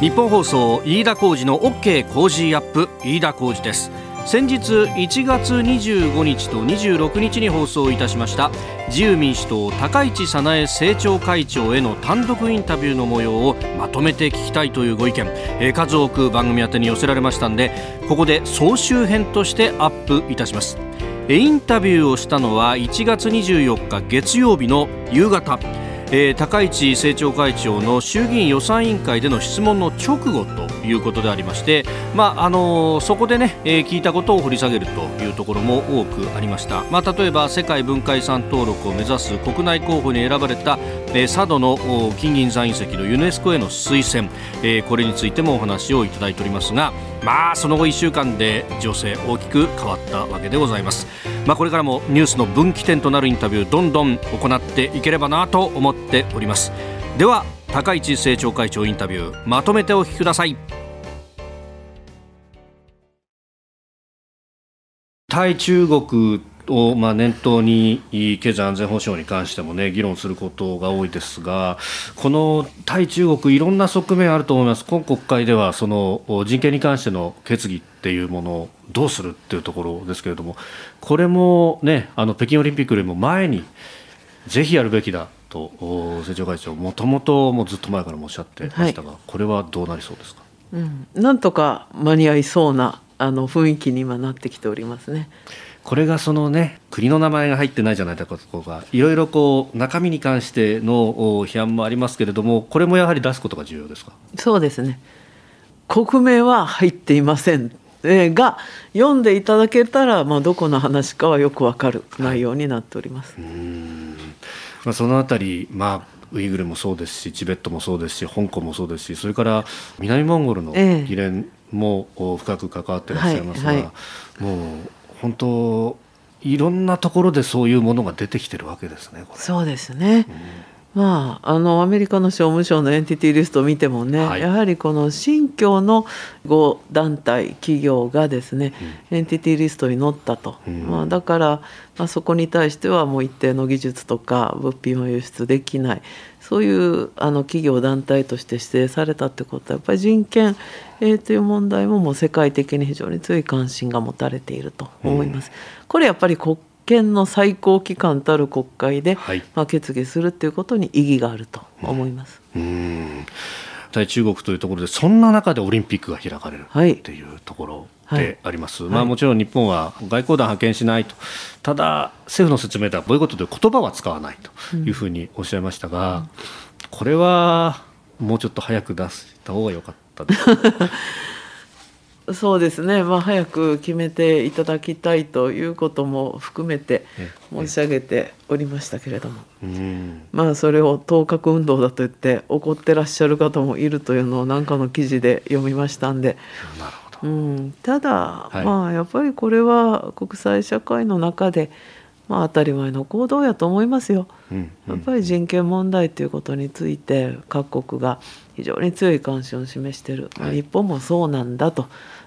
日本放送飯田浩司の OK 工事アップ飯田浩司です。先日1月25日と26日に放送いたしました自由民主党高市早苗政調会長への単独インタビューの模様をまとめて聞きたいというご意見、えー、数多く番組宛に寄せられましたんでここで総集編としてアップいたします。インタビューをしたのは1月24日月曜日の夕方。えー、高市政調会長の衆議院予算委員会での質問の直後ということでありまして、まああの、そこでね、えー、聞いたことを掘り下げるというところも多くありました、まあ、例えば世界文化遺産登録を目指す国内候補に選ばれた、えー、佐渡の金銀山遺跡のユネスコへの推薦、えー、これについてもお話をいただいておりますがまあその後1週間で情勢大きく変わったわけでございます、まあ、これからもニュースの分岐点となるインタビューどんどん行っていければなと思っております。では高市政調会長インタビューまとめてお聞きください。対中国をまあ念頭に経済安全保障に関してもね議論することが多いですがこの対中国いろんな側面あると思います。今国会ではその人権に関しての決議っていうものをどうするっていうところですけれどもこれもねあの北京オリンピックよりも前にぜひやるべきだ。と政調会長もともともずっと前からもおっしゃってましたが、はい、これはどうなりそうですか、うん、なんとか間に合いそうなあの雰囲気に今なってきておりますね。これがそのね国の名前が入ってないじゃないかとかいろいろこう中身に関しての批判もありますけれどもこれもやはり出すことが重要ですか？そうですね。国名は入っていません。が読んでいただけたら、まあ、どこの話かはよくわかる内容になっております。はい、まあ、そのあたり、まあウイグルもそうですしチベットもそうですし香港もそうですしそれから南モンゴルの議連も深く関わっていらっしゃいますが、ええはいはい、もう本当いろんなところでそういうものが出てきてるわけですね。そうですね、うん、まあ、あのアメリカの商務省のエンティティリストを見てもね、はい、やはりこの新疆の5団体企業がですね、うん、エンティティリストに載ったと、うん、まあ、だから、まあ、そこに対してはもう一定の技術とか物品を輸出できない。そういうあの企業団体として指定されたってことはやっぱり人権、えー、という問題ももう世界的に非常に強い関心が持たれていると思います。うん、これやっぱり国権の最高機関たる国会で、はい、まあ、決議するということに意義があると思います。うん、うん。対中国というところでそん。な中でオリンピックが開かれるっていうところであります、はい、まあ、もちろん。日本は外交団派遣しないとただ政府の説明ではボイコットで言葉は使わないというふうにおっしゃいましたが、うん、これはもうちょっと早く出した方が良かったですそうですね、まあ、早く決めていただきたいということも含めて申し上げておりましたけれども、まあ、それを当確運動だと言って怒ってらっしゃる方もいるというのを何かの記事で読みましたんで。うん、ただ、はい、まあやっぱりこれは国際社会の中で、まあ、当たり前の行動やと思いますよ。うんうん、やっぱり人権問題ということについて各国が非常に強い関心を示している、はい、日本もそうなんだと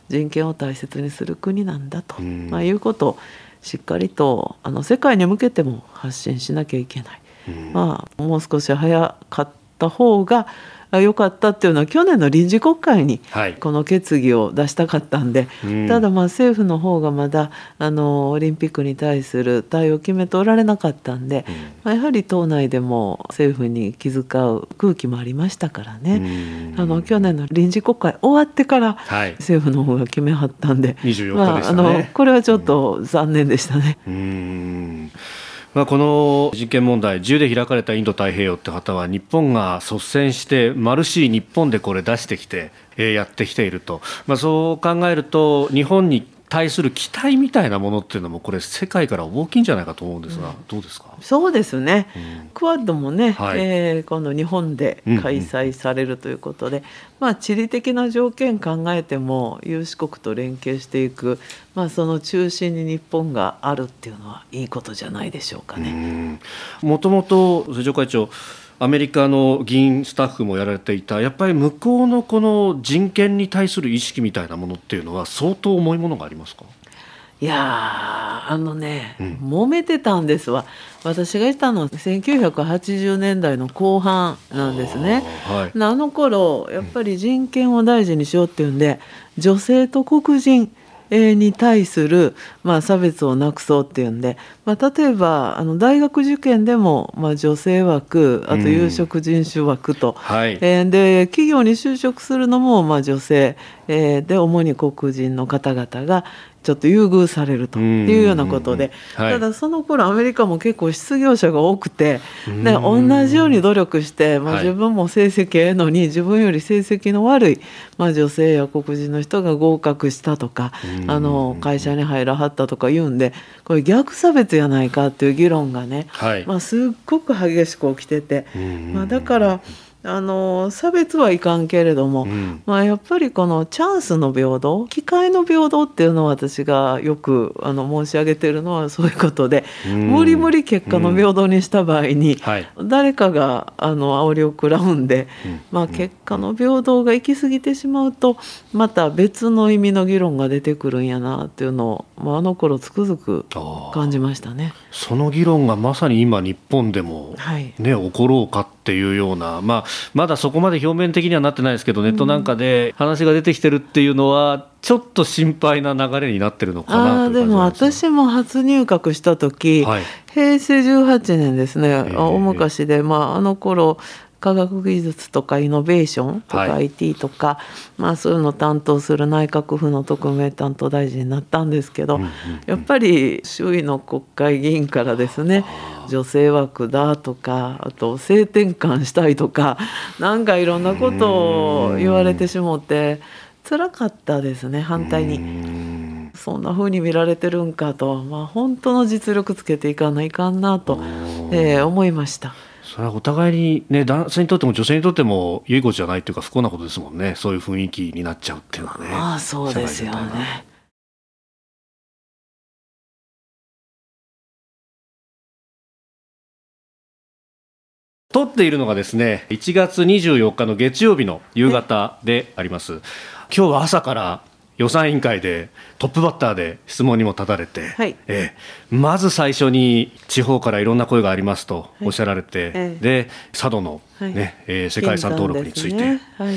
人権を大切にする国なんだと、うん、まあ、いうことをしっかりとあの世界に向けても発信しなきゃいけない、うん、まあ、もう少し早かった方が良かったっていうのは去年の臨時国会にこの決議を出したかったんで、はい、ただまあ政府の方がまだあのオリンピックに対する対応を決めておられなかったんで、うん、まあ、やはり党内でも政府に気遣う空気もありましたからね、あの去年の臨時国会終わってから政府の方が決めはったんで、はい、まあ、あのこれはちょっと残念でしたね。うんまあ、この人権問題、自由で開かれたインド太平洋って方は、日本が率先して、マルシー日本でこれ出してきて、えー、やってきていると、まあ、そう考えると、日本に対する期待みたいなものっていうのもこれ世界から大きいんじゃないかと思うんですが、うん、どうですか？そうですね、うん、クアッドもね、はい、えー、今度日本で開催されるということで、うんうん、まあ、地理的な条件考えても有志国と連携していく、まあ、その中心に日本があるっていうのはいいことじゃないでしょうかね。もともと政調会長アメリカの議員スタッフもやられていたやっぱり向こうのこの人権に対する意識みたいなものっていうのは相当重いものがありますか？いやあのね、うん、揉めてたんですわ。私がいたのは1980年代の後半なんですね。あ,、はい、あの頃やっぱり人権を大事にしようっていうんで女性と黒人に対する、まあ、差別をなくそうっていうんで、まあ、例えばあの大学受験でも、まあ、女性枠あと有色人種枠と、うんはい、えー、で企業に就職するのも、まあ、女性、えー、で主に黒人の方々がちょっと優遇されるというようなことで、はい、ただその頃アメリカも結構失業者が多くてで同じように努力して、まあ、自分も成績ええのに自分より成績の悪い、まあ、女性や黒人の人が合格したとかあの会社に入らはったとか言うんでこれ逆差別やないかっていう議論がね、はい、まあ、すっごく激しく起きてて、まあ、だから。あの差別はいかんけれども、うん、まあ、やっぱりこのチャンスの平等機会の平等っていうのを私がよくあの申し上げてるのはそういうことで、うん、無理無理結果の平等にした場合に、うん。はい、誰かがあの煽りを食らうんで、まあ、結果の平等が行き過ぎてしまうとまた別の意味の議論が出てくるんやなっていうのを、まあ、あの頃つくづく感じましたね。その議論がまさに今日本でもね、はい、起ころうかっていうような、まあ、まだそこまで表面的にはなってないですけど、ネットなんかで話が出てきてるっていうのは、ちょっと心配な流れになってるのかなあでも私も初入閣した時、はい、平成18年ですね、大昔で、まあ、あの頃科学技術とかイノベーションとか IT とか、はい、まあ、そういうのを担当する内閣府の特命担当大臣になったんですけど、やっぱり周囲の国会議員からですね女性枠だとかあと性転換したいとかなんかいろんなことを言われてしもって辛かったですね反対に。そんな風に見られてるんかと、まあ、本当の実力つけていかないかんなと、えー、思いました。それはお互いに、ね、男性にとっても女性にとっても良いことじゃないというか不幸なことですもんねそういう雰囲気になっちゃうっていうのはね。ああそうですよね。撮っているのがですね1月24日の月曜日の夕方であります。今日は朝から予算委員会でトップバッターで質問にも立たれて、はい、えー、まず最初に地方からいろんな声がありますとおっしゃられて、はい、で佐渡のね、はい、えー、世界遺産登録について、ね。はい、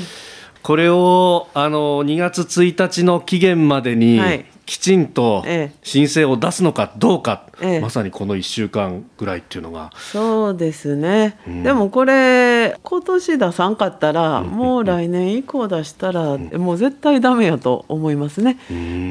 これをあの2月1日の期限までに、きちんと申請を出すのかどうか、ええ、まさにこの1週間ぐらいっていうのが。そうですね、うん、でもこれ今年出さんかったら、うん、もう来年以降出したら、うん、もう絶対ダメやと思いますね、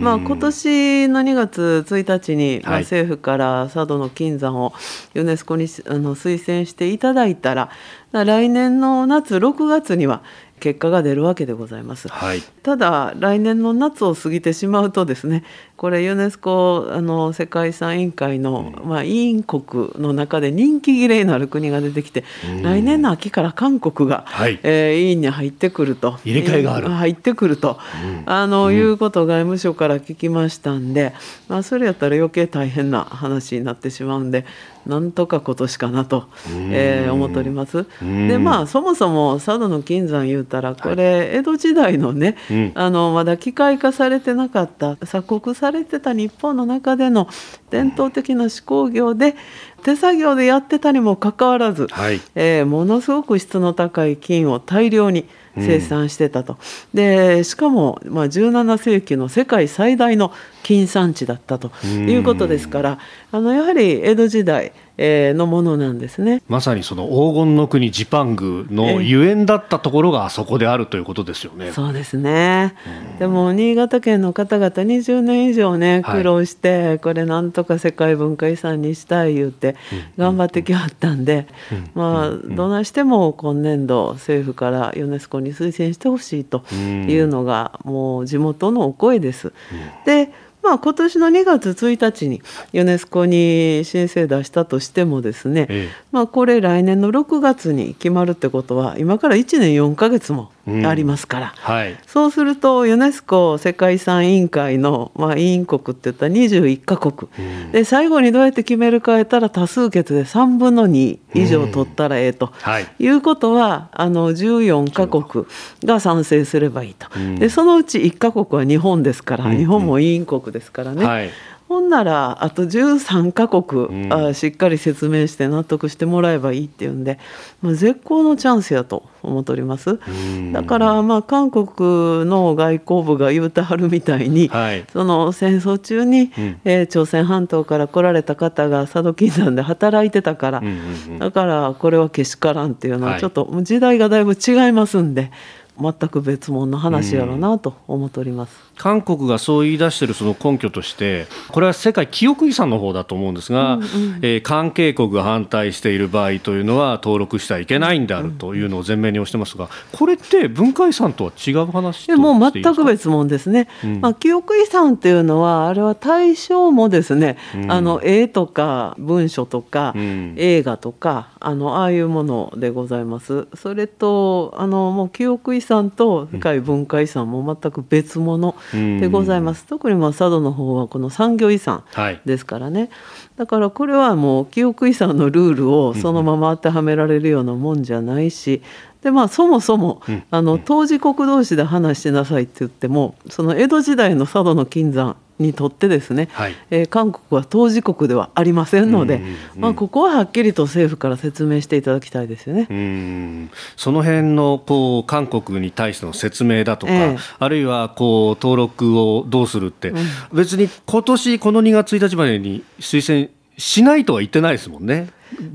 まあ今年の2月1日に、まあ、政府から佐渡の金山をユネスコにあの推薦していただいたら来年の夏6月には結果が出るわけでございます、はい、ただ来年の夏を過ぎてしまうとですねこれユネスコあの世界遺産委員会の、うん、まあ、委員国の中で人気切れになる国が出てきて、来年の秋から韓国が、はい、えー、委員に入ってくると。入れ替えがある。入ってくると、うん、あの、うん、いうことを外務省から聞きましたんで、まあ、それやったら余計大変な話になってしまうんでなんとか今年かなと、えー、思っております。でまあそもそも佐渡の金山言うたらこれ、江戸時代のね、あのまだ機械化されてなかった鎖国されてた日本の中での伝統的な手工業で手作業でやってたにもかかわらず、はい、えー、ものすごく質の高い金を大量に生産してたと、うん、でしかも、まあ、17世紀の世界最大の金産地だったということですから、あのやはり江戸時代えー、のものなんですね。まさにその黄金の国ジパングのゆえんだったところがあそこであるということですよね。そうですね、でも新潟県の方々20年以上ね苦労して、はい、これなんとか世界文化遺産にしたい言うて頑張ってきはったんで、まあどないしても今年度政府からユネスコに推薦してほしいというのがもう地元のお声です。でまあ、今年の2月1日にユネスコに申請出したとしてもですね、ええ、まあ、これ来年の6月に決まるってことは今から1年4か月もありますから、うんはい、そうするとユネスコ世界遺産委員会の、まあ、委員国っていったら21か国、うん、で最後にどうやって決めるかやったら多数決で3分の2以上取ったらええと、うん。はい、いうことはあの14か国が賛成すればいいと、でそのうち1か国は日本ですから、日本も委員国ですからね。はいほんならあと13カ国、うん、あしっかり説明して納得してもらえばいいっていうんで、まあ、絶好のチャンスやと思っております。だからまあ韓国の外交部が言うてはるみたいに、はい、その戦争中に、うん、えー、朝鮮半島から来られた方が佐渡金山で働いてたから、うんうんうん、だからこれはけしからんっていうのはちょっと時代がだいぶ違いますんで。全く別物の話やろうなと思っております。韓国がそう言い出しているその根拠としてこれは世界記憶遺産の方だと思うんですが、うんうん、えー、関係国が反対している場合というのは登録してはいけないんであるというのを前面に押してますがこれって文化遺産とは違う話でもう全く別物ですね、うん、まあ、記憶遺産というのはあれは対象もですね、うん、あの絵とか文書とか、うん、映画とかあのああいうものでございます。それとあのもう記憶遺産と世界文化遺産も全く別物、でございます。特にまあ佐渡の方はこの産業遺産ですからね、はい、だからこれはもう記憶遺産のルールをそのまま当てはめられるようなもんじゃないし、でまあそもそも、あの当時国同士で話しなさいって言ってもその江戸時代の佐渡の金山にとってですね、はい、えー、韓国は当事国ではありませんので、うんうんうん、まあ、ここははっきりと政府から説明していただきたいですよね。うん。その辺のこう韓国に対しての説明だとか、えー、あるいはこう登録をどうするって、うん、別に今年この2月1日までに推薦しないとは言ってないですもんね。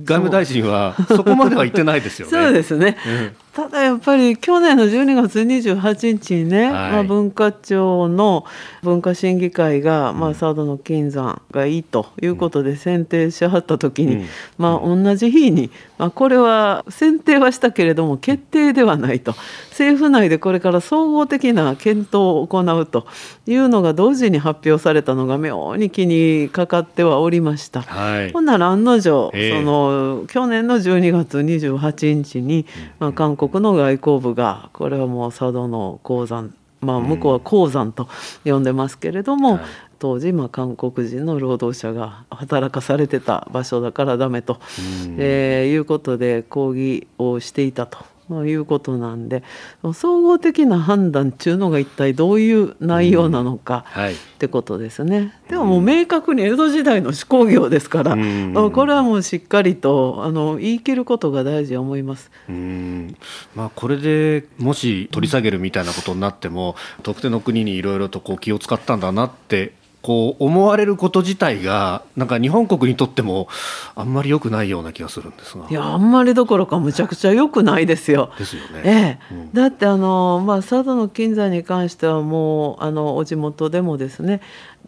外務大臣はそこまでは言ってないですよね。そうですね、うんただやっぱり去年の12月28日にね、はい、まあ、文化庁の文化審議会が、まあ、佐渡の金山がいいということで選定しはった時に、うん、まあ、同じ日に、まあ、これは選定はしたけれども決定ではないと。政府内でこれから総合的な検討を行うというのが同時に発表されたのが妙に気にかかってはおりました。はい、ほんなら案の定、その去年の12月28日に、まあ、韓国国の外交部がこれはもう佐渡の鉱山まあ、向こうは鉱山と呼んでますけれども、うん当時、まあ、韓国人の労働者が働かされてた場所だからダメと、うん、えー、いうことで抗議をしていたと。まあ、いうことなんで総合的な判断っていうのが一体どういう内容なのか、ってことですね。でももう明確に江戸時代の手工業ですから、うん、これはもうしっかりとあの言い切ることが大事思います。うんまあ、これでもし取り下げるみたいなことになっても、特定の国にいろいろとこう気を使ったんだなってこう思われること自体がなんか日本国にとってもあんまり良くないような気がするんですがいやあんまりどころかむちゃくちゃ良くないですよ。ですよね。ええ、うん、だってあの、まあ、佐渡の金山に関してはもうあのお地元でもですね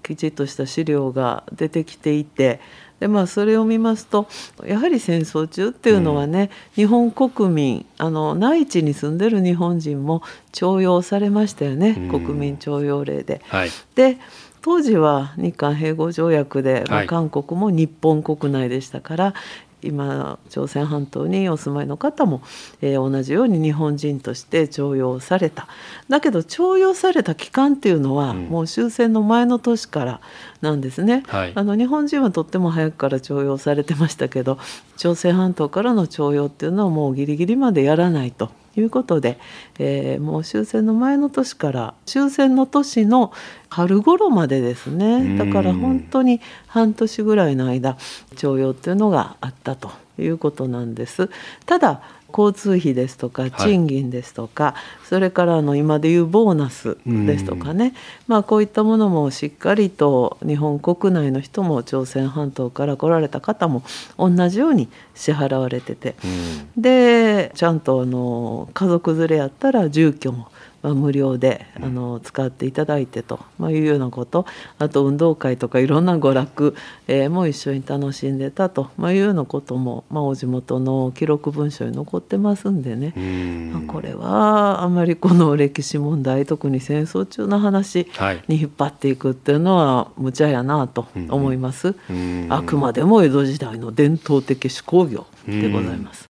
きちっとした資料が出てきていて。でまあ、それを見ますとやはり戦争中っていうのはね、うん、日本国民あの内地に住んでる日本人も徴用されましたよね、うん、国民徴用令で。はい、で当時は日韓併合条約で、まあ、韓国も日本国内でしたから、今朝鮮半島にお住まいの方も、えー、同じように日本人として徴用された。だけど徴用された期間っていうのは、うん、もう終戦の前の年からなんですね、はい、あの日本人はとっても早くから徴用されてましたけど朝鮮半島からの徴用っていうのはもうギリギリまでやらないということで、えー、もう終戦の前の年から終戦の年の春頃までですねだから本当に半年ぐらいの間徴用っていうのがあったということなんです。ただ交通費ですとか賃金ですとか、はい、それからあの今でいうボーナスですとかね、まあ、こういったものもしっかりと日本国内の人も朝鮮半島から来られた方も同じように支払われてて、でちゃんとあの家族連れやったら住居もまあ、無料であの使っていただいてと、まあ、いうようなこと。あと運動会とかいろんな娯楽、えー、も一緒に楽しんでたと、まあ、いうようなことも、まあ、お地元の記録文書に残ってますんでね、まあ、これはあまりこの歴史問題特に戦争中の話に引っ張っていくっていうのは無茶やなと思います。あくまでも江戸時代の伝統的手工業でございます。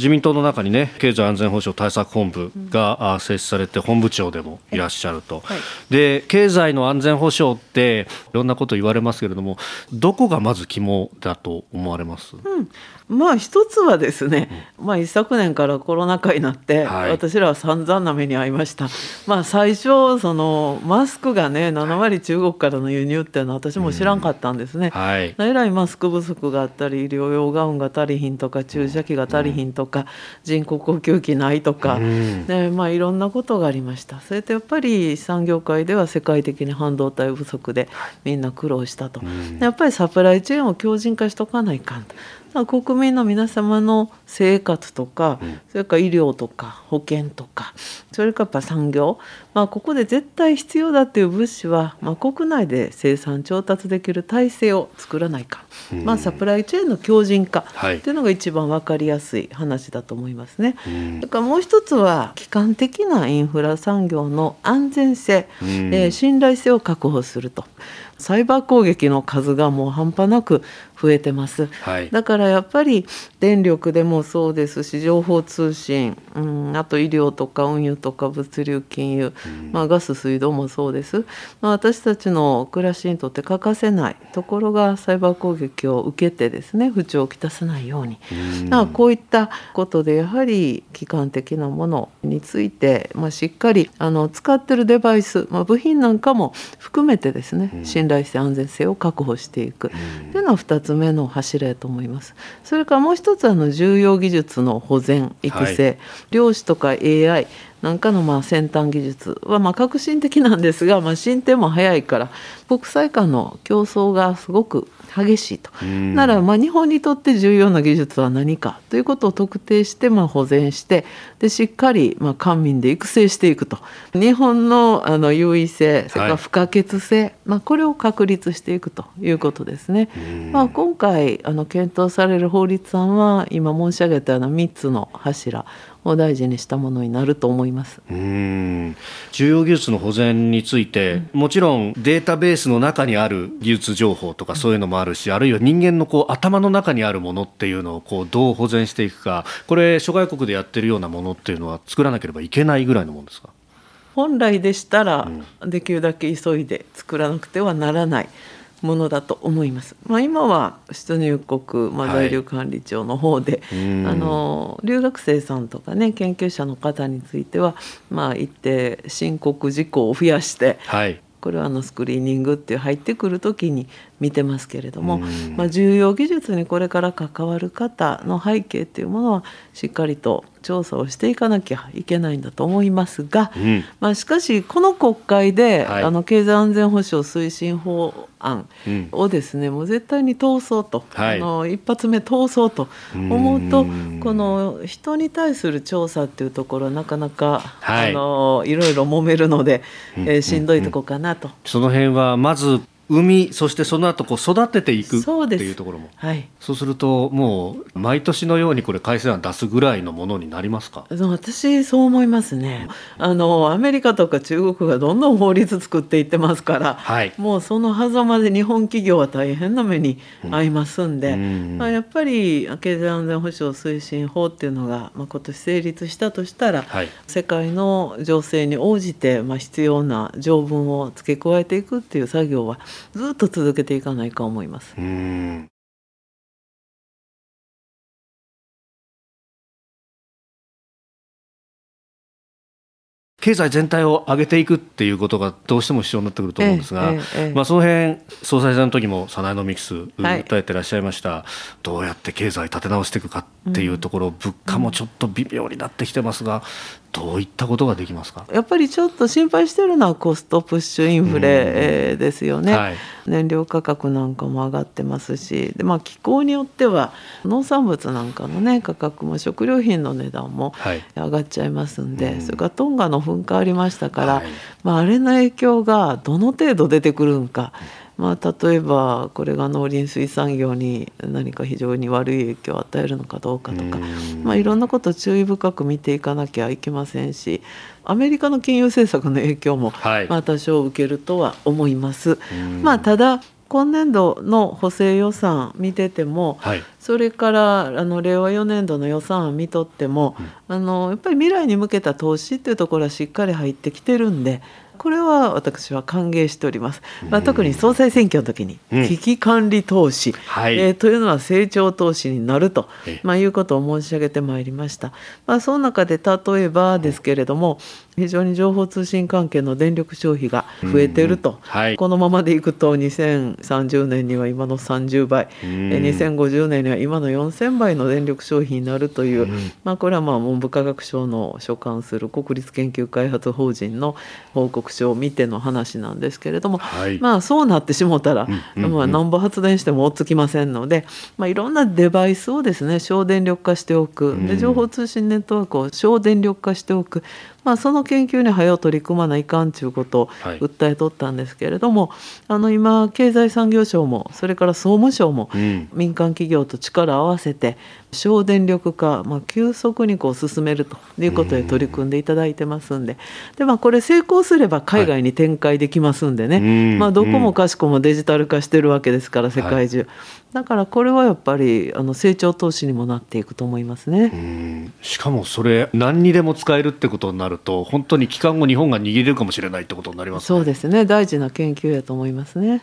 自民党の中にね経済安全保障対策本部が設置されて本部長でもいらっしゃると、はい、で経済の安全保障っていろんなこと言われますけれどもどこがまず肝だと思われます、うん。まあ一つはですね、まあ、一昨年からコロナ禍になって、はい、私らは散々な目に遭いました、まあ、最初そのマスクがね7割中国からの輸入っていうのは私も知らんかったんですね、うん。はい、えらいマスク不足があったり医療用ガウンが足りひんとか注射器が足りひんとか、うん、人工呼吸器ないとか、うん、ねまあ、いろんなことがありました。それとやっぱり産業界では世界的に半導体不足でみんな苦労したと、やっぱりサプライチェーンを強靭化しとかないかんと。国民の皆様の生活とか、うん、それから医療とか保険とかそれからやっぱ産業、まあ、ここで絶対必要だっていう物資は、まあ、国内で生産調達できる体制を作らないか、うん、まあ、サプライチェーンの強靭化っていうのが一番分かりやすい話だと思いますね。はい、それからもう一つは基幹的なインフラ産業の安全性、うん、えー、信頼性を確保すると。サイバー攻撃の数がもう半端なく増えてます、はい、だからやっぱり電力でもそうですし情報通信、うん、あと医療とか運輸とか物流金融、うん、まあ、ガス水道もそうです、まあ、私たちの暮らしにとって欠かせないところがサイバー攻撃を受けてですね不調をきたさないように、うん、だからこういったことでやはり基幹的なものについて、まあ、しっかりあの使ってるデバイス、まあ、部品なんかも含めてですね信頼性安全性を確保していく。というのは2つ目の柱やと思います。それからもう一つあの重要技術の保全育成、はい、量子とか AI なんかのまあ先端技術はまあ革新的なんですが、まあ、進展も早いから国際間の競争がすごく激しいと。ならまあ日本にとって重要な技術は何かということを特定してまあ保全してでしっかりまあ官民で育成していくと。日本のあの優位性それから不可欠性、はい、まあ、これを確立していくということですね。まあ、今回あの検討される法律案は今申し上げたような3つの柱を大事にしたものになると思います。うん。重要技術の保全について、もちろんデータベースの中にある技術情報とかそういうのもあるし、あるいは人間のこう頭の中にあるものっていうのをこうどう保全していくか。これ諸外国でやってるようなものっていうのは作らなければいけないぐらいのものですか？本来でしたら、できるだけ急いで作らなくてはならない。ものだと思います。まあ、今は出入国、まあ、在留管理庁の方で、はい、あの留学生さんとかね研究者の方については、まあ、一定申告事項を増やして、はい、これはあのスクリーニングって入ってくる時に見てますけれども、まあ、重要技術にこれから関わる方の背景っていうものはしっかりと調査をしていかなきゃいけないんだと思いますが、うん、まあ、しかしこの国会で、はい、あの経済安全保障推進法案をですね、うん、もう絶対に通そうと、はい、あの一発目通そうと思うとこの人に対する調査っていうところはなかなか、はい、あのいろいろ揉めるので、えー、しんどいとこかなと。その辺はまず産みそしてその後こう育てていくっていうところも。はい、そうするともう毎年のようにこれ改正案出すぐらいのものになりますか？私そう思いますね。あのアメリカとか中国がどんどん法律作っていってますから、はい、もうその狭間で日本企業は大変な目に遭いますんで、うん、まあ、やっぱり経済安全保障推進法っていうのが、まあ、今年成立したとしたら、はい、世界の情勢に応じて、まあ、必要な条文を付け加えていくっていう作業はずっと続けていかないか思います。経済全体を上げていくっていうことがどうしても必要になってくると思うんですが、えええ、まあ、その辺総裁選の時も早苗のミクス訴えてらっしゃいました、はい、どうやって経済立て直していくかっていうところ、うん、物価もちょっと微妙になってきてますがどういったことができますか？やっぱりちょっと心配してるのはコストプッシュインフレですよね、はい、燃料価格なんかも上がってますし。で、まあ、気候によっては農産物なんかの、ね、価格も食料品の値段も上がっちゃいますんで、はい、それからトンガの噴火ありましたから、はい、まあ、あれの影響がどの程度出てくるんか。まあ、例えばこれが農林水産業に何か非常に悪い影響を与えるのかどうかとか、まあ、いろんなことを注意深く見ていかなきゃいけませんしアメリカの金融政策の影響もまあ多少受けるとは思います。まあ、ただ今年度の補正予算見てても、はい、それからあの令和4年度の予算案見とっても、うん、あのやっぱり未来に向けた投資っていうところはしっかり入ってきてるんでこれは私は歓迎しております、まあ、特に総裁選挙の時に危機管理投資、うんはい、えー、というのは成長投資になると、まあ、いうことを申し上げてまいりました、まあ、その中で例えばですけれども、非常に情報通信関係の電力消費が増えてると、はい、このままでいくと2030年には今の30倍、うん、2050年には今の4000倍の電力消費になるという、うん、まあ、これはまあ文部科学省の所管する国立研究開発法人の報告書を見ての話なんですけれども、はい、まあそうなってしもたら、うん、まあ、なんぼ発電しても追っつきませんので、まあ、いろんなデバイスをですね省電力化しておく。で情報通信ネットワークを省電力化しておくまあ、その研究に早う取り組まないかんということを訴えとったんですけれども、はい、あの今経済産業省もそれから総務省も民間企業と力を合わせて省電力化、まあ、急速にこう進めるということで取り組んでいただいてますんで。で、まあ、これ成功すれば海外に展開できますんでね、はい、まあ、どこもかしこもデジタル化してるわけですから世界中、はい、だからこれはやっぱりあの成長投資にもなっていくと思いますね。しかもそれ何にでも使えるってことになると本当に期間後日本が握れるかもしれないってことになります、ね、そうですね。大事な研究やと思いますね。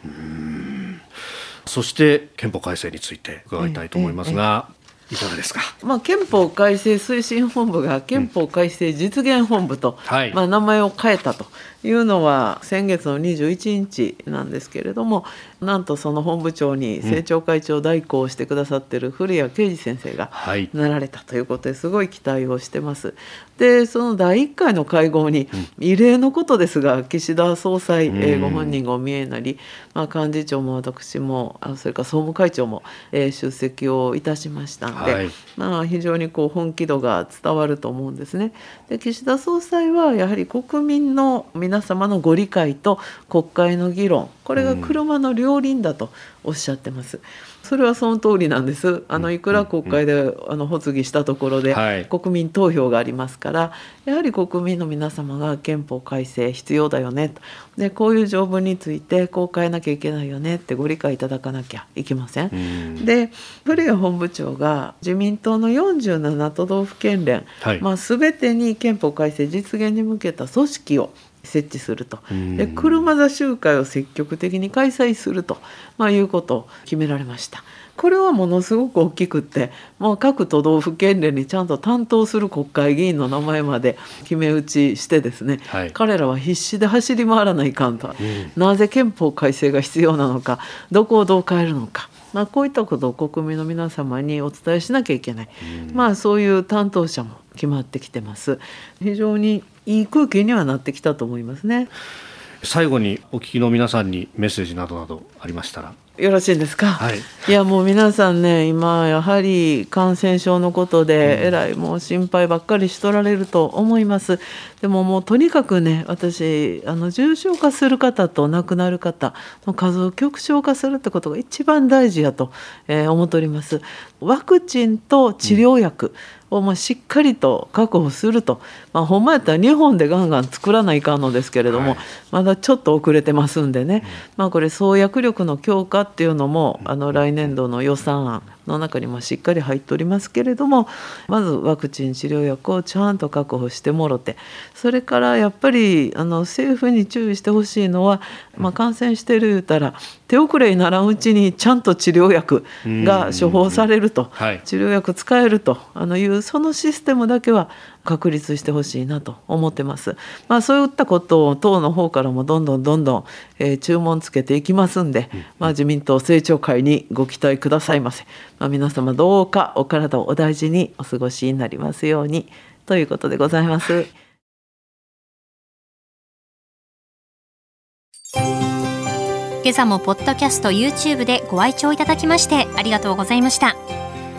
そして憲法改正について伺いたいと思いますが、いかがですか、まあ、憲法改正推進本部が憲法改正実現本部と、うんはい、まあ、名前を変えたというのは先月の21日なんですけれどもなんとその本部長に政調会長代行してくださってる古谷啓二先生がなられたということですごい期待をしてます。でその第1回の会合に異例のことですが岸田総裁、えご本人がお見えになり、まあ、幹事長も私もあそれから総務会長も、え出席をいたしましたんで、はい、まあ、非常にこう本気度が伝わると思うんですね。で岸田総裁はやはり国民の皆様のご理解と国会の議論これが車の両輪だとおっしゃってます。それはその通りなんです。あのいくら国会であの発議したところで国民投票がありますから、やはり国民の皆様が憲法改正必要だよねと。でこういう条文についてこう変えなきゃいけないよねってご理解いただかなきゃいけません。で古谷本部長が自民党の47都道府県連、はい、まあ全てに憲法改正実現に向けた組織を設置すると。で車座集会を積極的に開催すると、まあ、いうことを決められました。これはものすごく大きくってもう各都道府県連にちゃんと担当する国会議員の名前まで決め打ちしてですね、はい、彼らは必死で走り回らないかんと、うん、なぜ憲法改正が必要なのかどこをどう変えるのか。まあ、こういったことを国民の皆様にお伝えしなきゃいけない、うん、まあそういう担当者も決まってきてます。非常にいい空気にはなってきたと思いますね最後にお聞きの皆さんにメッセージなどなどありましたら。よろしいですか、はい、いやもう皆さんね今やはり感染症のことでえらいもう心配ばっかりしとられると思います。でももうとにかくね私あの重症化する方と亡くなる方の数を極小化するってことが一番大事やと、えー、思っております。ワクチンと治療薬、うんをまあしっかりと確保すると、まあ、ほんまやったら日本でガンガン作らないかんのですけれども、はい、まだちょっと遅れてますんでね、まあ、これ創薬力の強化っていうのもあの来年度の予算案の中にもしっかり入っておりますけれどもまずワクチン治療薬をちゃんと確保してもろてそれからやっぱりあの政府に注意してほしいのは、まあ、感染してる言うたら手遅れにならんうちにちゃんと治療薬が処方されると、治療薬使えると。あのいうそのシステムだけは確立してほしいなと思ってます。まあ、そういったことを党の方からもどんどんどんどん、えー、注文つけていきますんで、まあ、自民党政調会にご期待くださいませ。まあ、皆様どうかお体をお大事にお過ごしになりますようにということでございます。今朝もポッドキャスト YouTube でご愛聴いただきましてありがとうございました。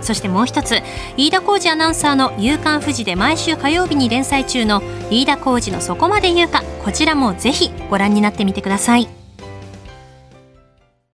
そしてもう一つ飯田浩二アナウンサーの「夕刊富士」で毎週火曜日に連載中の飯田浩二のそこまで言うかこちらもぜひご覧になってみてください。